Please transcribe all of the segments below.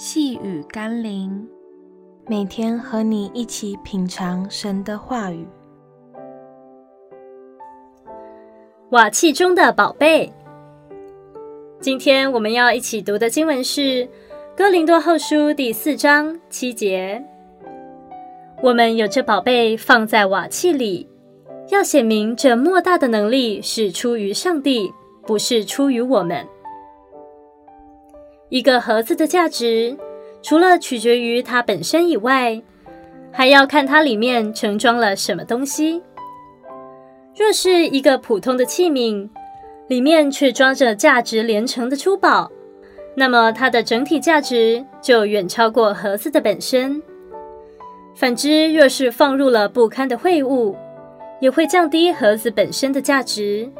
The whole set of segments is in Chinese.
细雨甘霖，每天和你一起品尝神的话语。瓦器中的宝贝。今天我们要一起读的经文是《哥林多后书》第四章七节。我们有这宝贝放在瓦器里，要显明这莫大的能力是出于上帝，不是出于我们。一个盒子的价值，除了取决于它本身以外，还要看它里面盛装了什么东西。若是一个普通的器皿，里面却装着价值连城的珠宝，那么它的整体价值就远超过盒子的本身。反之，若是放入了不堪的秽物，也会降低盒子本身的价值。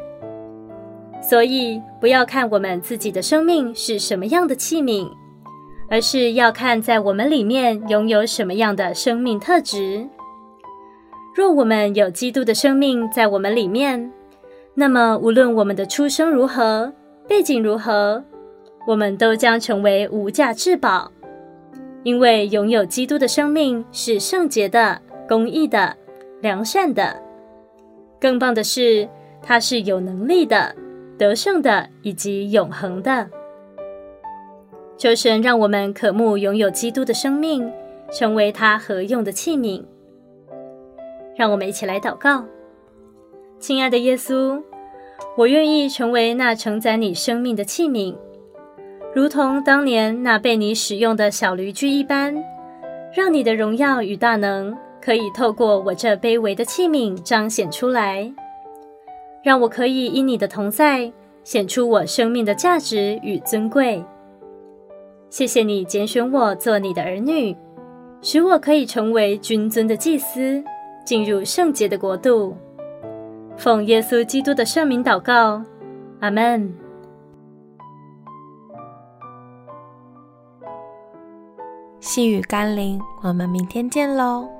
所以，不要看我们自己的生命是什么样的器皿，而是要看在我们里面拥有什么样的生命特质。若我们有基督的生命在我们里面，那么无论我们的出生如何，背景如何，我们都将成为无价之宝，因为拥有基督的生命是圣洁的、公义的、良善的。更棒的是，它是有能力的。得胜的以及永恒的，求神让我们渴慕拥有基督的生命，成为他合用的器皿。让我们一起来祷告：亲爱的耶稣，我愿意成为那承载你生命的器皿，如同当年那被你使用的小驴驹一般，让你的荣耀与大能可以透过我这卑微的器皿彰显出来。让我可以因你的同在，显出我生命的价值与尊贵。谢谢你拣选我做你的儿女，使我可以成为君尊的祭司，进入圣洁的国度。奉耶稣基督的圣名祷告，阿门。细雨甘霖，我们明天见喽。